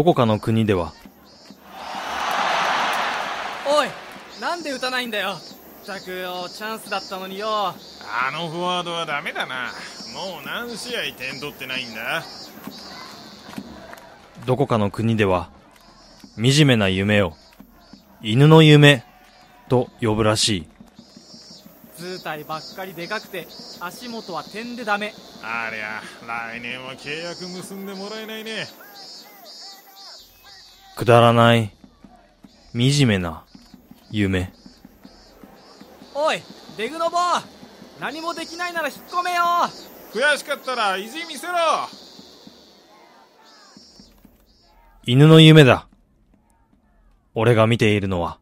どこかの国では。おいなんで打たないんだよ。ったくよチャンスだったのによ。あのフォワードはダメだな。もう何試合点取ってないんだ。どこかの国では惨めな夢を犬の夢と呼ぶらしい。図体ばっかりでかくて足元は点でダメ。ありゃ来年は契約結んでもらえないねくだらない惨めな夢。おいデグノボ何もできないなら引っ込めよ。悔しかったら意地見せろ。犬の夢だ。俺が見ているのは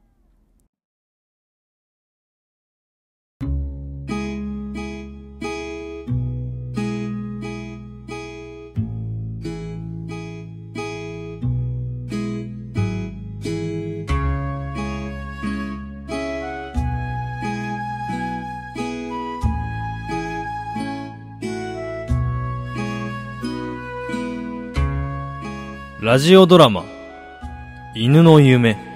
ラジオドラマ犬の夢。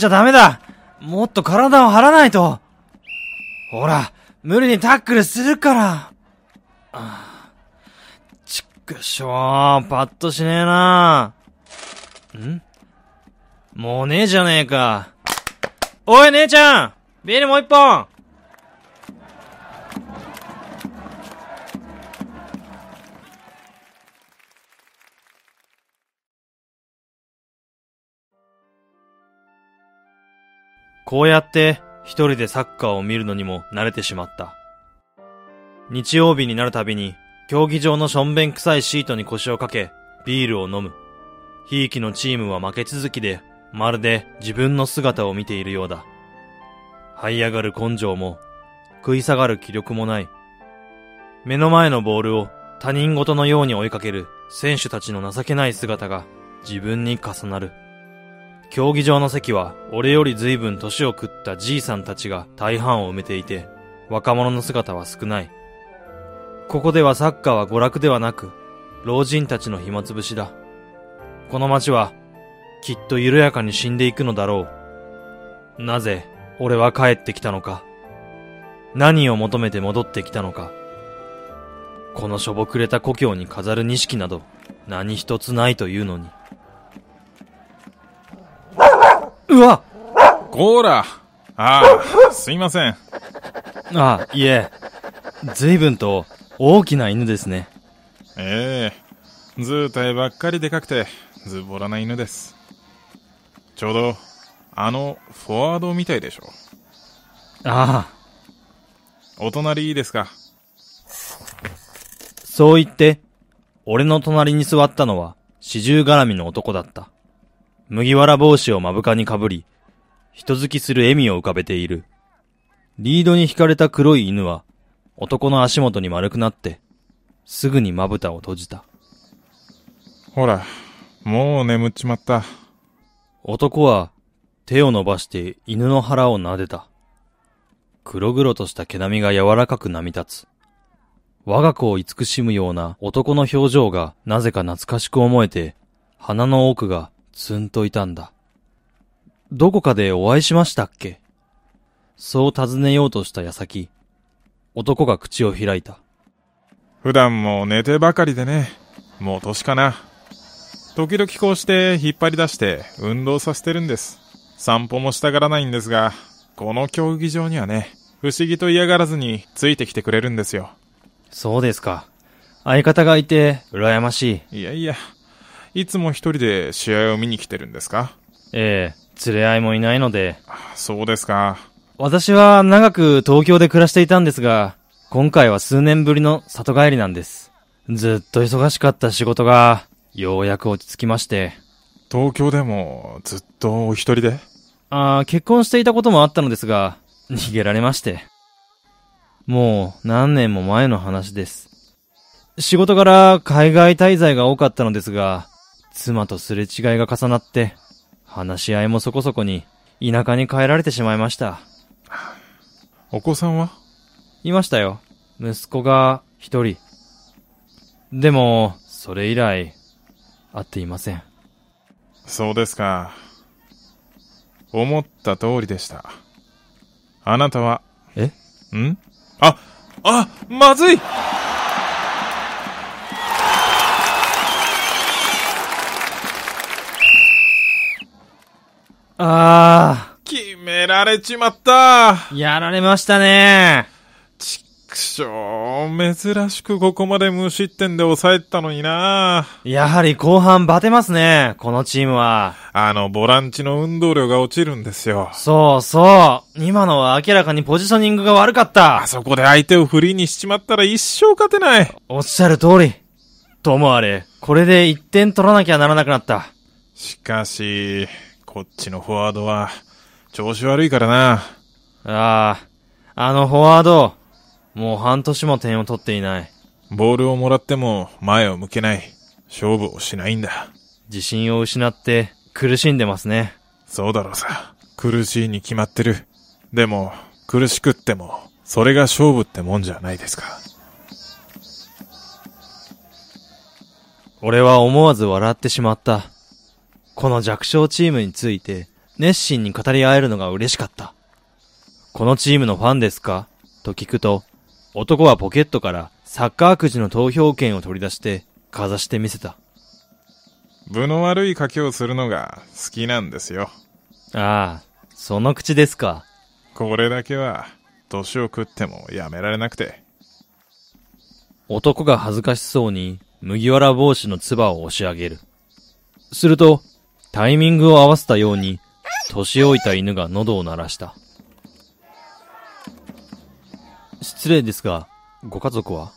じゃダメだ。もっと体を張らないと。ほら、無理にタックルするから。ああ、ちっくしょー、パッとしねえな。ん？もうねえじゃねえか。おい姉ちゃん！ビールもう一本！こうやって一人でサッカーを見るのにも慣れてしまった。日曜日になるたびに競技場のしょんべん臭いシートに腰をかけビールを飲む。ひいきのチームは負け続きでまるで自分の姿を見ているようだ。這い上がる根性も食い下がる気力もない。目の前のボールを他人事のように追いかける選手たちの情けない姿が自分に重なる。競技場の席は俺より随分年を食ったじいさんたちが大半を埋めていて、若者の姿は少ない。ここではサッカーは娯楽ではなく、老人たちの暇つぶしだ。この街は、きっと緩やかに死んでいくのだろう。なぜ、俺は帰ってきたのか。何を求めて戻ってきたのか。このしょぼくれた故郷に飾る錦など、何一つないというのに。わこーらああ、すいません。あ、いえ。随分と大きな犬ですね。ええ図体ばっかりでかくて、ズボラな犬です。ちょうど、あの、フォワードみたいでしょ。ああ、お隣いいですか？そう言って、俺の隣に座ったのは四十絡みの男だった。麦わら帽子を目深にかぶり、人付きする笑みを浮かべている。リードに引かれた黒い犬は、男の足元に丸くなって、すぐにまぶたを閉じた。ほら、もう眠っちまった。男は手を伸ばして犬の腹を撫でた。黒々とした毛並みが柔らかく波立つ。我が子を慈しむような男の表情がなぜか懐かしく思えて、鼻の奥がツンと痛んだ。どこかでお会いしましたっけ？そう尋ねようとした矢先、男が口を開いた。普段も寝てばかりでね、もう年かな。時々こうして引っ張り出して運動させてるんです。散歩もしたがらないんですが、この競技場にはね、不思議と嫌がらずについてきてくれるんですよ。そうですか。相方がいて、羨ましい。いやいや、いつも一人で試合を見に来てるんですか？ええ、連れ合いもいないので、そうですか。私は長く東京で暮らしていたんですが、今回は数年ぶりの里帰りなんです。ずっと忙しかった仕事が、ようやく落ち着きまして。東京でもずっとお一人で？あー結婚していたこともあったのですが、逃げられまして。もう何年も前の話です。仕事柄海外滞在が多かったのですが、妻とすれ違いが重なって、話し合いもそこそこに田舎に帰られてしまいました。お子さんは？いましたよ。息子が一人。でも、それ以来、会っていません。そうですか。思った通りでした。あなたは、え？ん？あ、あ、まずいあ決められちまったー、やられましたねちくしょう、珍しくここまで無失点で抑えたのになやはり後半バテますね、このチームは。あの、ボランチの運動量が落ちるんですよ。そうそう。今のは明らかにポジショニングが悪かったあ。そこで相手をフリーにしちまったら一生勝てない。おっしゃる通り。ともあれ、これで1点取らなきゃならなくなった。しかし、こっちのフォワードは、調子悪いからな。ああ、あのフォワード、もう半年も点を取っていない。ボールをもらっても前を向けない。勝負をしないんだ。自信を失って苦しんでますね。そうだろうさ。苦しいに決まってる。でも、苦しくっても、それが勝負ってもんじゃないですか。俺は思わず笑ってしまった。この弱小チームについて熱心に語り合えるのが嬉しかった。このチームのファンですか？と聞くと、男はポケットからサッカーくじの投票権を取り出してかざしてみせた。部の悪い賭けをするのが好きなんですよ。ああ、その口ですか。これだけは、年を食ってもやめられなくて。男が恥ずかしそうに麦わら帽子のつばを押し上げる。すると、タイミングを合わせたように、年老いた犬が喉を鳴らした。失礼ですが、ご家族は？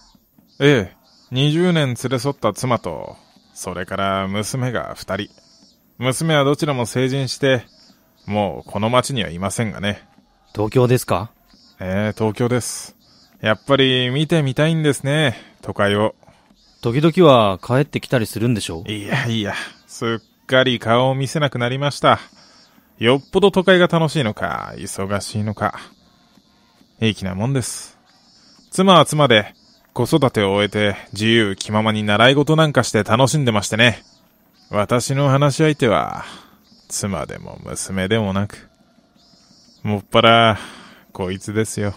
ええ、20年連れ添った妻と、それから娘が2人。娘はどちらも成人して、もうこの町にはいませんがね。東京ですか？ええ、東京です。やっぱり見てみたいんですね、都会を。時々は帰ってきたりするんでしょう？いやいや、すっかり顔を見せなくなりました。よっぽど都会が楽しいのか、忙しいのか。平気なもんです。妻は妻で、子育てを終えて自由気ままに習い事なんかして楽しんでましてね。私の話し相手は、妻でも娘でもなく、もっぱら、こいつですよ。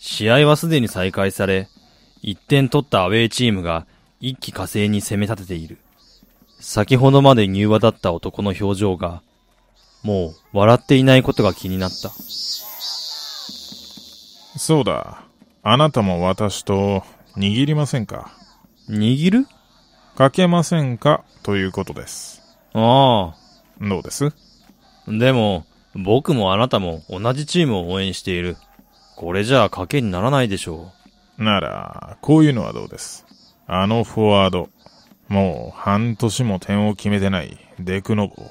試合はすでに再開され、1点取ったアウェーチームが一気火星に攻め立てている。先ほどまで柔和だった男の表情が、もう笑っていないことが気になった。そうだ。あなたも私と握りませんか？握る？かけませんか？ということです。あどうです？あ。でも、僕もあなたも同じチームを応援している。これじゃあ賭けにならないでしょなら、こういうのはどうです？あのフォワード。もう半年も点を決めてないデクノボー。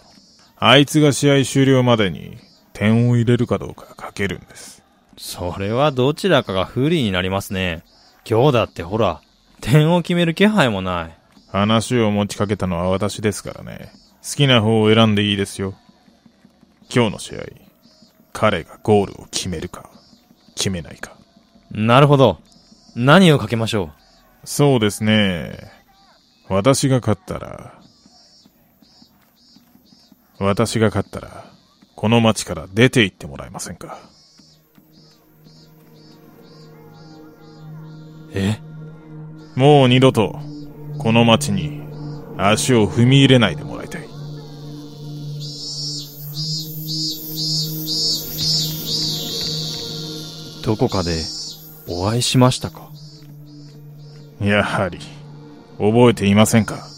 あいつが試合終了までに点を入れるかどうかかけるんです。う。それはどちらかが不利になりますね。今日だってほら、点を決める気配もない。話を持ちかけたのは私ですからね。好きな方を選んでいいですよ。今日の試合、彼がゴールを決めるか、決めないか。なるほど。何をかけましょそうですね。私が勝ったら、私が勝ったら、この町から出て行ってもらえませんか？う。え？もう二度と、この町に足を踏み入れないでもらいたい。どこかでお会いしましたか？やはり、覚えていませんか？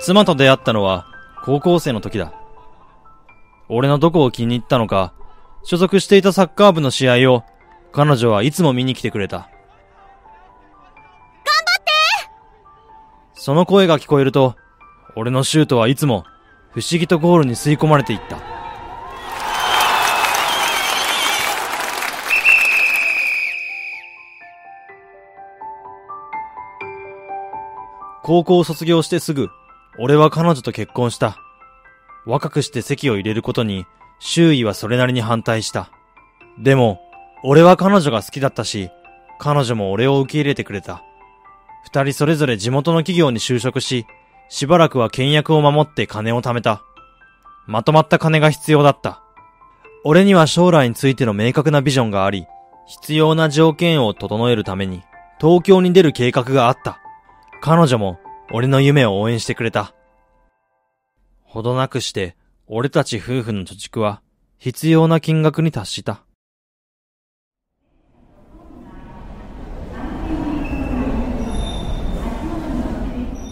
妻と出会ったのは高校生の時だ。俺のどこを気に入ったのか、所属していたサッカー部の試合を彼女はいつも見に来てくれた。頑張ってその声が聞こえると、俺のシュートはいつも不思議とゴールに吸い込まれていった。高校を卒業してすぐ、俺は彼女と結婚した。若くして籍を入れることに、周囲はそれなりに反対した。でも、俺は彼女が好きだったし、彼女も俺を受け入れてくれた。二人それぞれ地元の企業に就職し、しばらくは倹約を守って金を貯めた。まとまった金が必要だった。俺には将来についての明確なビジョンがあり、必要な条件を整えるために、東京に出る計画があった。彼女も俺の夢を応援してくれた。ほどなくして、俺たち夫婦の貯蓄は必要な金額に達した。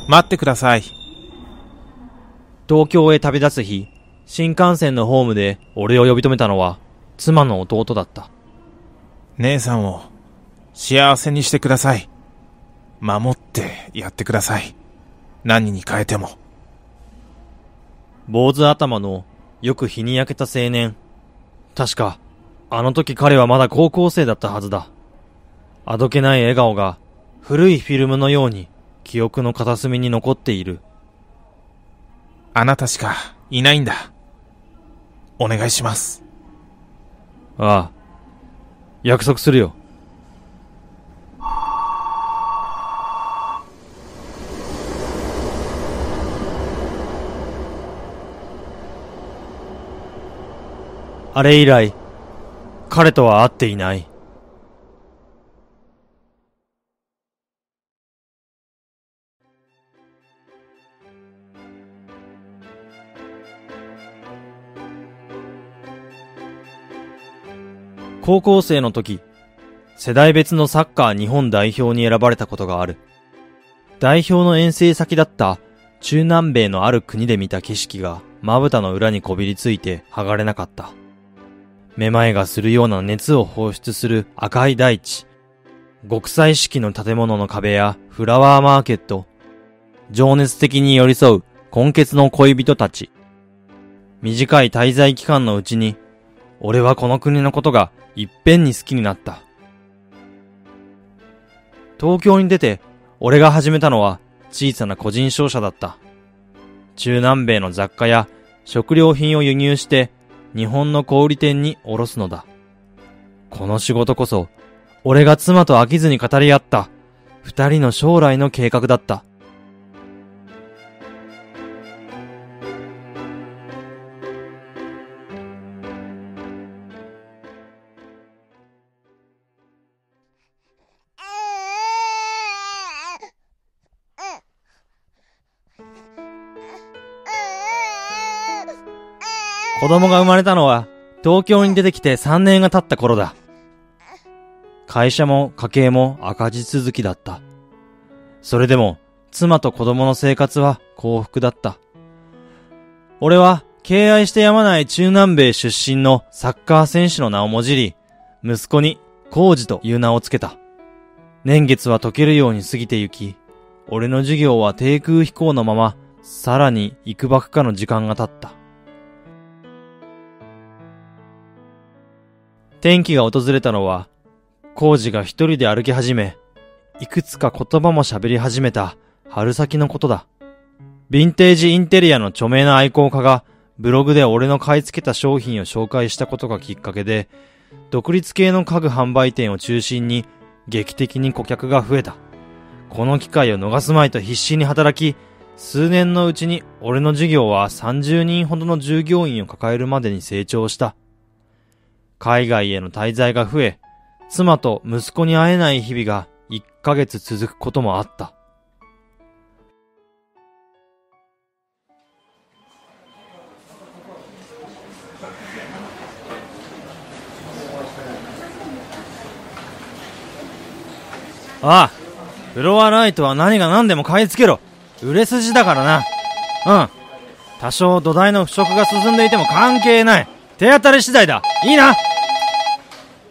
待ってください。東京へ旅立つ日、新幹線のホームで俺を呼び止めたのは、妻の弟だった。姉さんを幸せにしてください。守ってやってください。何に変えても。坊主頭のよく日に焼けた青年。確か、あの時彼はまだ高校生だったはずだ。あどけない笑顔が古いフィルムのように記憶の片隅に残っている。あなたしかいないんだ。お願いします。ああ。約束するよ。あれ以来、彼とは会っていない。高校生の時、世代別のサッカー日本代表に選ばれたことがある。代表の遠征先だった中南米のある国で見た景色がまぶたの裏にこびりついて剥がれなかった。めまいがするような熱を放出する赤い大地。極彩式の建物の壁やフラワーマーケット。情熱的に寄り添う根血の恋人たち。短い滞在期間のうちに、俺はこの国のことがいっぺんに好きになった。東京に出て、俺が始めたのは小さな個人商社だった。中南米の雑貨や食料品を輸入して日本の小売店に卸すのだ。この仕事こそ、俺が妻と飽きずに語り合った二人の将来の計画だった。子供が生まれたのは東京に出てきて3年が経った頃だ。会社も家計も赤字続きだった。それでも妻と子供の生活は幸福だった。俺は敬愛してやまない中南米出身のサッカー選手の名をもじり、息子にコウジという名をつけた。年月は溶けるように過ぎてゆき、俺の授業は低空飛行のまま、さらに幾ばくかの時間が経った。天気が訪れたのは、コウジが一人で歩き始め、いくつか言葉も喋り始めた春先のことだ。ヴィンテージインテリアの著名な愛好家がブログで俺の買い付けた商品を紹介したことがきっかけで、独立系の家具販売店を中心に劇的に顧客が増えた。この機会を逃すまいと必死に働き、数年のうちに俺の事業は30人ほどの従業員を抱えるまでに成長した。海外への滞在が増え、妻と息子に会えない日々が1ヶ月続くこともあった。ああ、フロアライトは何が何でも買い付けろ。売れ筋だからな。うん。多少土台の腐食が進んでいても関係ない。手当たり次第だ。いいな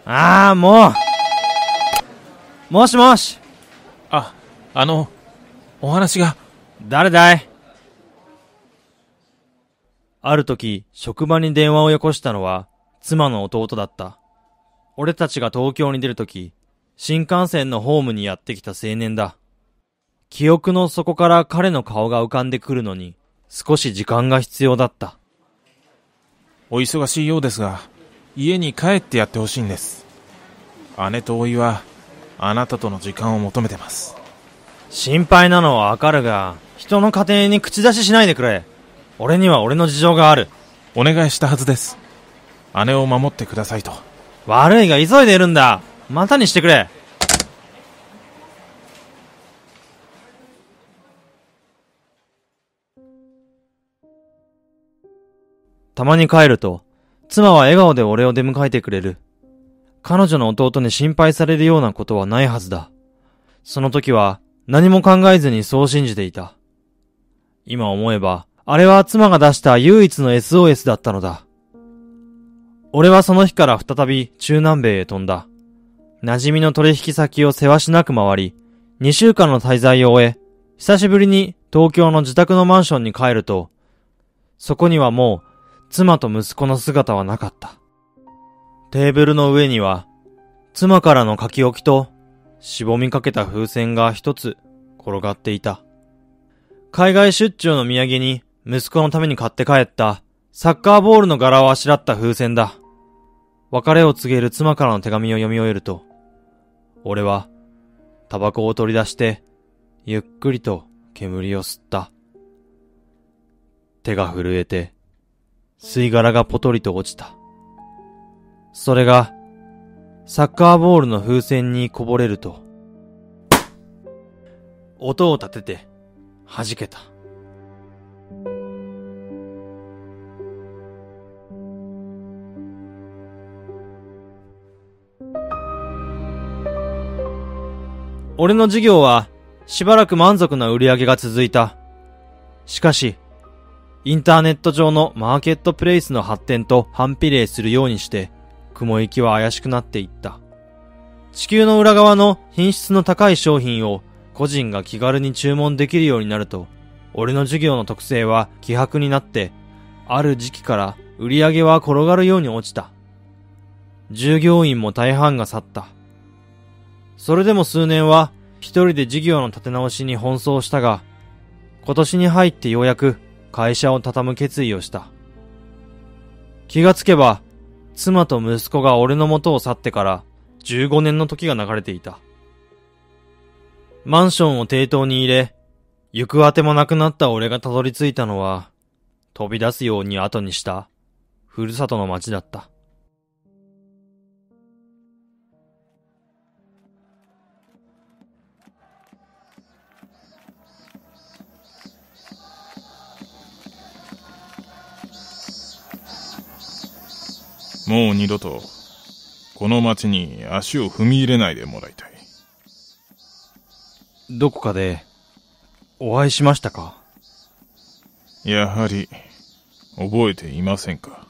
ああ、もう。もしもし。あ、あの、お話が。誰だい？ある時、職場に電話をよこしたのは、妻の弟だった。俺たちが東京に出る時、新幹線のホームにやってきた青年だ。記憶の底から彼の顔が浮かんでくるのに、少し時間が必要だった。お忙しいようですが、家に帰ってやってほしいんです。姉と甥は、あなたとの時間を求めてます。心配なのはわかるが、人の家庭に口出ししないでくれ。俺には俺の事情がある。お願いしたはずです。姉を守ってくださいと。悪いが急いでいるんだ。またにしてくれ。たまに帰ると、妻は笑顔で俺を出迎えてくれる。彼女の弟に心配されるようなことはないはずだ。その時は何も考えずにそう信じていた。今思えば、あれは妻が出した唯一の SOS だったのだ。俺はその日から再び中南米へ飛んだ。馴染みの取引先をせわしなく回り、2週間の滞在を終え、久しぶりに東京の自宅のマンションに帰ると、そこにはもう妻と息子の姿はなかった。テーブルの上には、妻からの書き置きと、しぼみかけた風船が一つ転がっていた。海外出張の土産に息子のために買って帰ったサッカーボールの柄をあしらった風船だ。別れを告げる妻からの手紙を読み終えると、俺は、タバコを取り出して、ゆっくりと煙を吸った。手が震えて、吸い殻がポトリと落ちた。それが、サッカーボールの風船にこぼれると、音を立てて、弾けた。俺の事業は、しばらく満足な売り上げが続いた。しかし、インターネット上のマーケットプレイスの発展と反比例するようにして、雲行きは怪しくなっていった。地球の裏側の品質の高い商品を個人が気軽に注文できるようになると、俺の事業の特性は希薄になって、ある時期から売り上げは転がるように落ちた。従業員も大半が去った。それでも数年は一人で事業の立て直しに奔走したが、今年に入ってようやく会社を畳む決意をした。気がつけば、妻と息子が俺の元を去ってから15年の時が流れていた。マンションを抵当に入れ、行くあてもなくなった俺がたどり着いたのは、飛び出すように後にした、ふるさとの町だった。もう二度と、この町に足を踏み入れないでもらいたい。どこかで、お会いしましたか？やはり、覚えていませんか？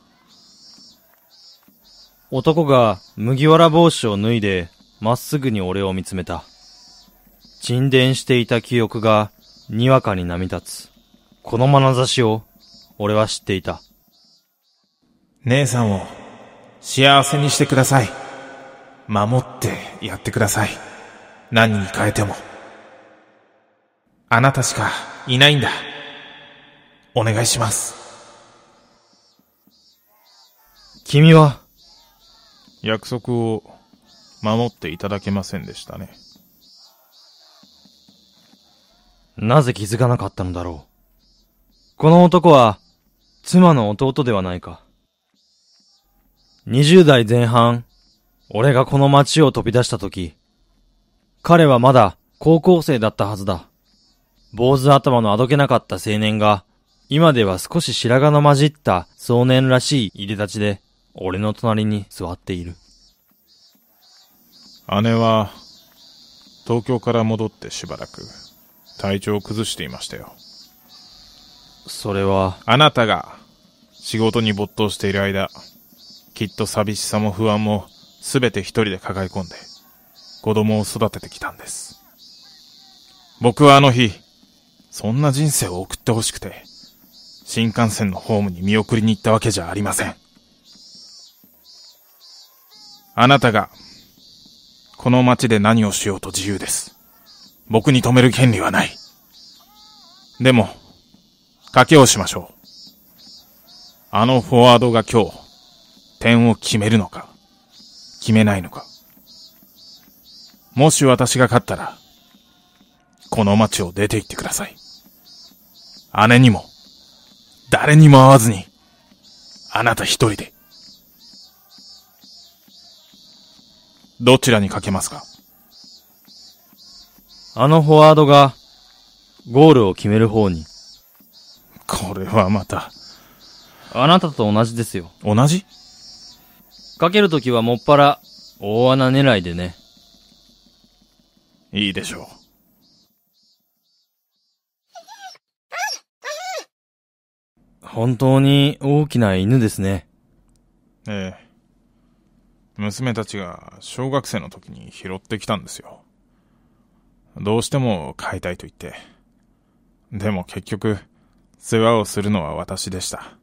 男が麦わら帽子を脱いで、まっすぐに俺を見つめた。沈殿していた記憶が、にわかに波立つ。この眼差しを、俺は知っていた。姉さんを、幸せにしてください。守ってやってください。何に変えても。あなたしかいないんだ。お願いします。君は、約束を守っていただけませんでしたね。なぜ気づかなかったのだろう。この男は、妻の弟ではないか。20代前半、俺がこの街を飛び出した時、彼はまだ高校生だったはずだ。坊主頭のあどけなかった青年が、今では少し白髪の混じった壮年らしい入れ立ちで、俺の隣に座っている。姉は、東京から戻ってしばらく、体調を崩していましたよ。それは、あなたが仕事に没頭している間、きっと寂しさも不安もすべて一人で抱え込んで、子供を育ててきたんです。僕はあの日、そんな人生を送ってほしくて、新幹線のホームに見送りに行ったわけじゃありません。あなたが、この街で何をしようと自由です。僕に止める権利はない。でも、賭けをしましょう。あのフォワードが今日、点を決めるのか、決めないのか。もし私が勝ったら、この街を出て行ってください。姉にも、誰にも会わずに、あなた一人で。どちらにかけますか？あのフォワードが、ゴールを決める方に、これはまた、あなたと同じですよ。同じ？かけるときはもっぱら、大穴狙いでね。いいでしょう。本当に大きな犬ですね。ええ。娘たちが小学生の時に拾ってきたんですよ。どうしても飼いたいと言って。でも結局、世話をするのは私でした。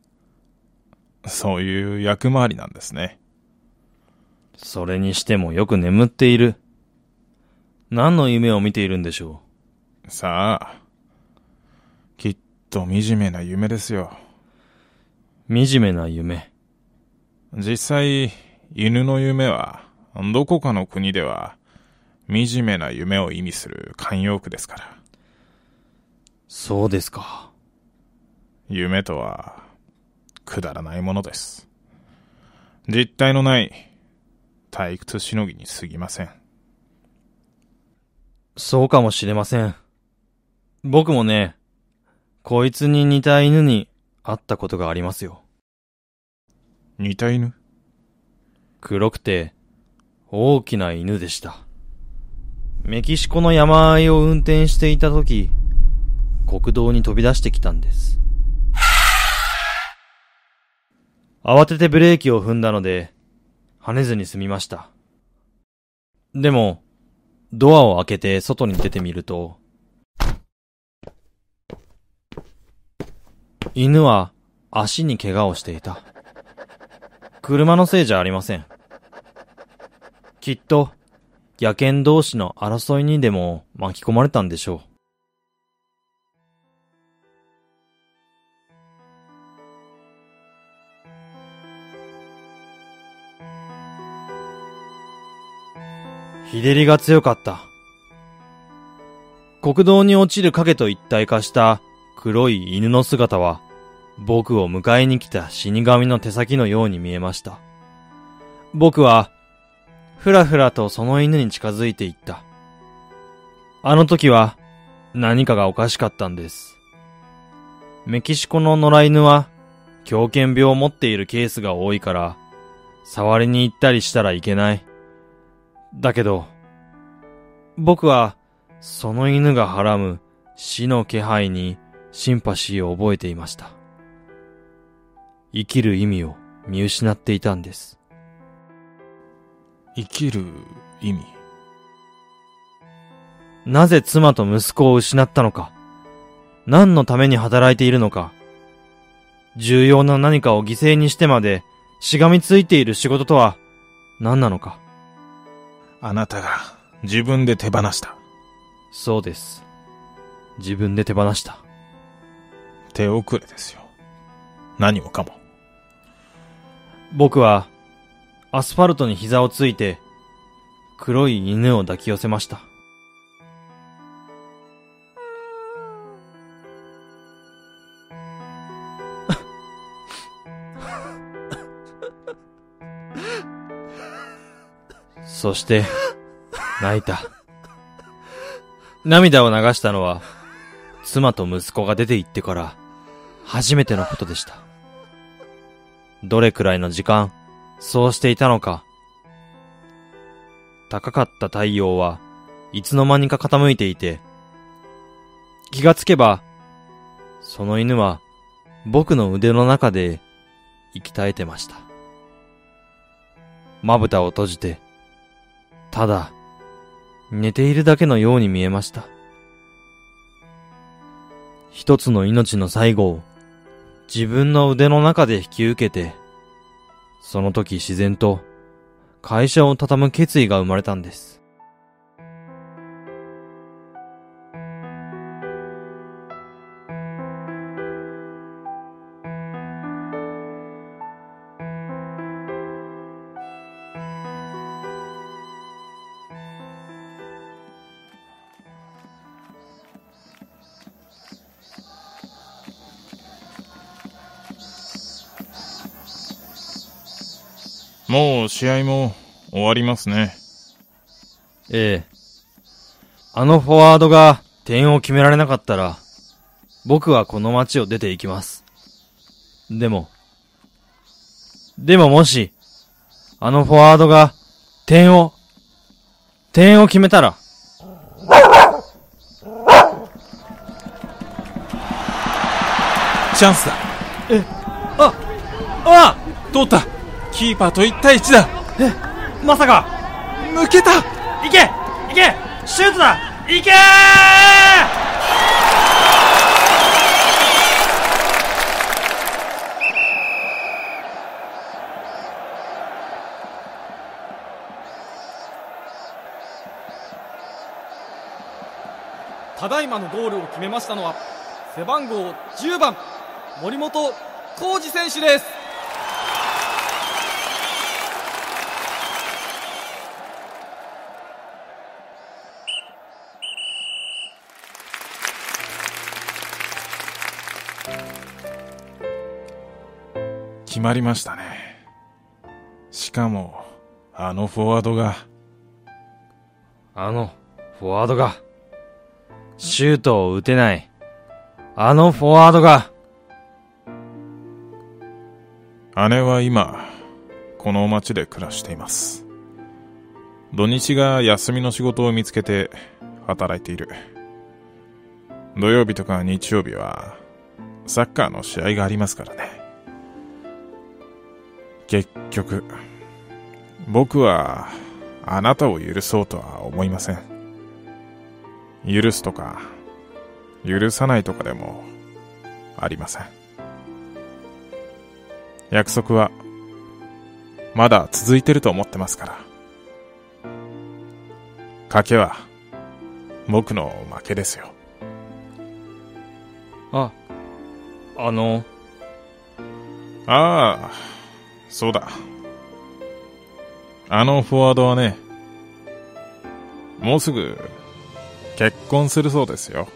そういう役回りなんですね。それにしてもよく眠っている。何の夢を見ているんでしょさあ。きっと惨めな夢ですよ。う。惨めな夢。実際、犬の夢は、どこかの国では、惨めな夢を意味する慣用句ですから。そうですか。夢とは、くだらないものです。実体のない、退屈しのぎに過ぎません。そうかもしれません。僕もね、こいつに似た犬に会ったことがありますよ。似た犬？黒くて、大きな犬でした。メキシコの山あいを運転していたとき、国道に飛び出してきたんです。慌ててブレーキを踏んだので、跳ねずに済みました。でも、ドアを開けて外に出てみると、犬は足に怪我をしていた。車のせいじゃありません。きっと、野犬同士の争いにでも巻き込まれたんでしょう。日照りが強かった。国道に落ちる影と一体化した黒い犬の姿は、僕を迎えに来た死神の手先のように見えました。僕は、ふらふらとその犬に近づいていった。あの時は、何かがおかしかったんです。メキシコの野良犬は、狂犬病を持っているケースが多いから、触りに行ったりしたらいけない。だけど、僕は、その犬がはらむ死の気配にシンパシーを覚えていました。生きる意味を見失っていたんです。生きる意味。なぜ妻と息子を失ったのか。何のために働いているのか。重要な何かを犠牲にしてまでしがみついている仕事とは何なのか。あなたが自分で手放した。そうです。自分で手放した。手遅れですよ。何もかも。僕はアスファルトに膝をついて黒い犬を抱き寄せました。そして、泣いた。涙を流したのは、妻と息子が出て行ってから、初めてのことでした。どれくらいの時間、そうしていたのか。高かった太陽はいつの間にか傾いていて、気がつけば、その犬は僕の腕の中で息絶えてました。まぶたを閉じて、ただ、寝ているだけのように見えました。一つの命の最後を自分の腕の中で引き受けて、その時自然と会社を畳む決意が生まれたんです。もう試合も終わりますね。ええ。あのフォワードが点を決められなかったら、僕はこの街を出て行きます。でも、でももし、あのフォワードが点を、点を決めたら、チャンスだあ通ったキーパーと1対1だ。まさか。抜けた。いけいけ。シュートだ。いけただいまのゴールを決めましたのは背番号10番森本浩二選手です決まりましたね。しかも、あのフォワードが、あの、フォワードが、シュートを打てない。あのフォワードが、姉は今、この町で暮らしています。土日が休みの仕事を見つけて働いている。土曜日とか日曜日は、サッカーの試合がありますからね。結局、僕は、あなたを許そうとは思いません。許すとか、許さないとかでも、ありません。約束は、まだ続いてると思ってますから。賭けは、僕の負けですよ。あ、あの、ああ、そうだ。あのフォワードはね、もうすぐ、結婚するそうですよ。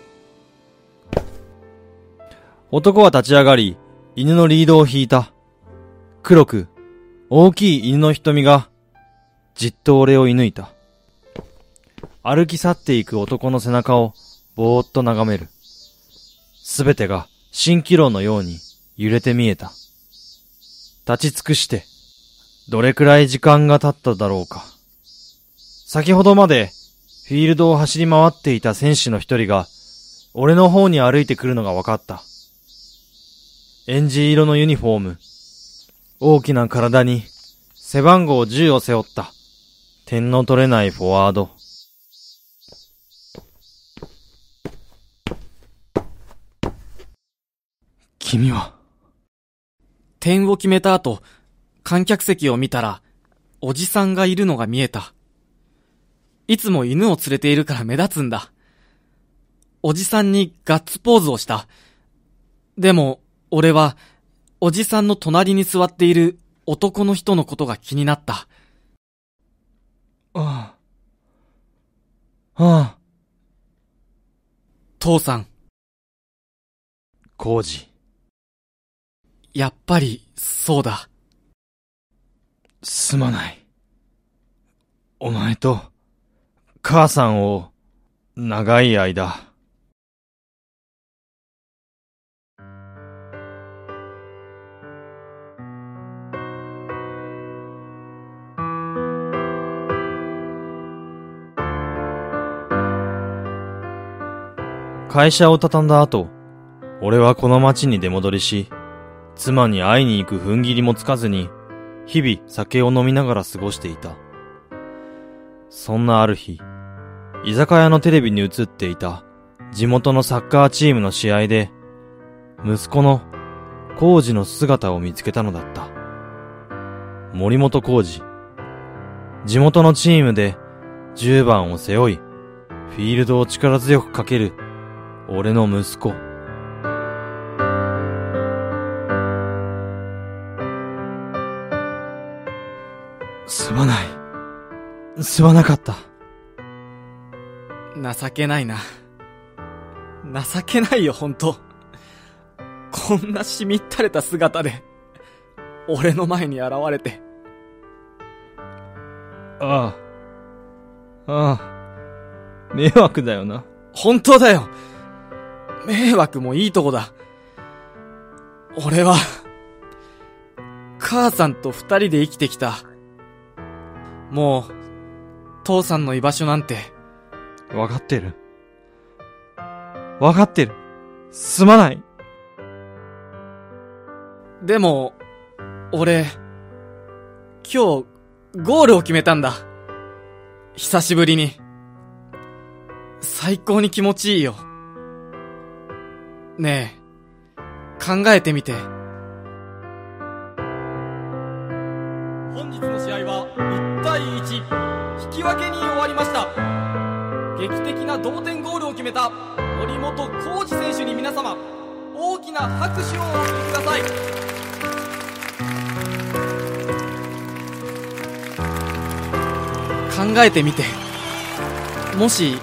男は立ち上がり、犬のリードを引いた。黒く、大きい犬の瞳が、じっと俺を射抜いた。歩き去っていく男の背中を、ぼーっと眺める。すべてが、蜃気楼のように、揺れて見えた。立ち尽くして、どれくらい時間が経っただろうか。先ほどまで、フィールドを走り回っていた選手の一人が、俺の方に歩いてくるのが分かった。エンジ色のユニフォーム。大きな体に、背番号10を背負った。点の取れないフォワード。君は、点を決めた後観客席を見たらおじさんがいるのが見えた。いつも犬を連れているから目立つんだ。おじさんにガッツポーズをした。でも俺はおじさんの隣に座っている男の人のことが気になった。ああ、ああ、父さん。コウジ。やっぱりそうだすまない。お前と、母さんを、長い間。会社を畳んだ後、俺はこの町に出戻りし、妻に会いに行く踏ん切りもつかずに、日々酒を飲みながら過ごしていた。そんなある日、居酒屋のテレビに映っていた地元のサッカーチームの試合で、息子の浩二の姿を見つけたのだった。森本浩二。地元のチームで10番を背負い、フィールドを力強くかける俺の息子。すまない。すまなかった。情けないな。情けないよ、ほんと。こんなしみったれた姿で、俺の前に現れて。ああ。ああ。迷惑だよな。本当だよ。迷惑もいいとこだ。俺は、母さんと二人で生きてきた。もう、父さんの居場所なんて。わかってる。わかってる。すまない。でも、俺、今日、ゴールを決めたんだ。久しぶりに。最高に気持ちいいよ。ねえ、考えてみて。本日の試合は1対1、引き分けに終わりました。劇的な同点ゴールを決めた森本浩二選手に皆様、大きな拍手をお送りください。考えてみて。もし、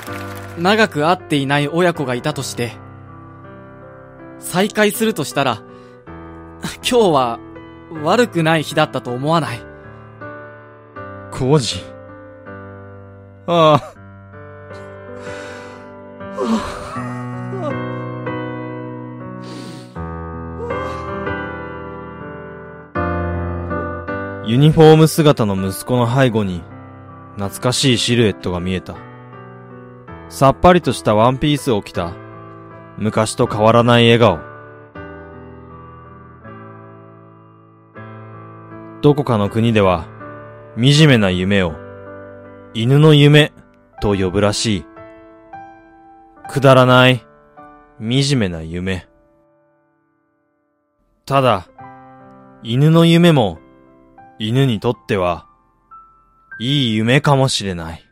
長く会っていない親子がいたとして、再会するとしたら、今日は悪くない日だったと思わない？浩二。ああ。ユニフォーム姿の息子の背後に、懐かしいシルエットが見えた。さっぱりとしたワンピースを着た昔と変わらない笑顔。どこかの国では、惨めな夢を、犬の夢と呼ぶらしい。くだらない、惨めな夢。ただ、犬の夢も、犬にとっては、いい夢かもしれない。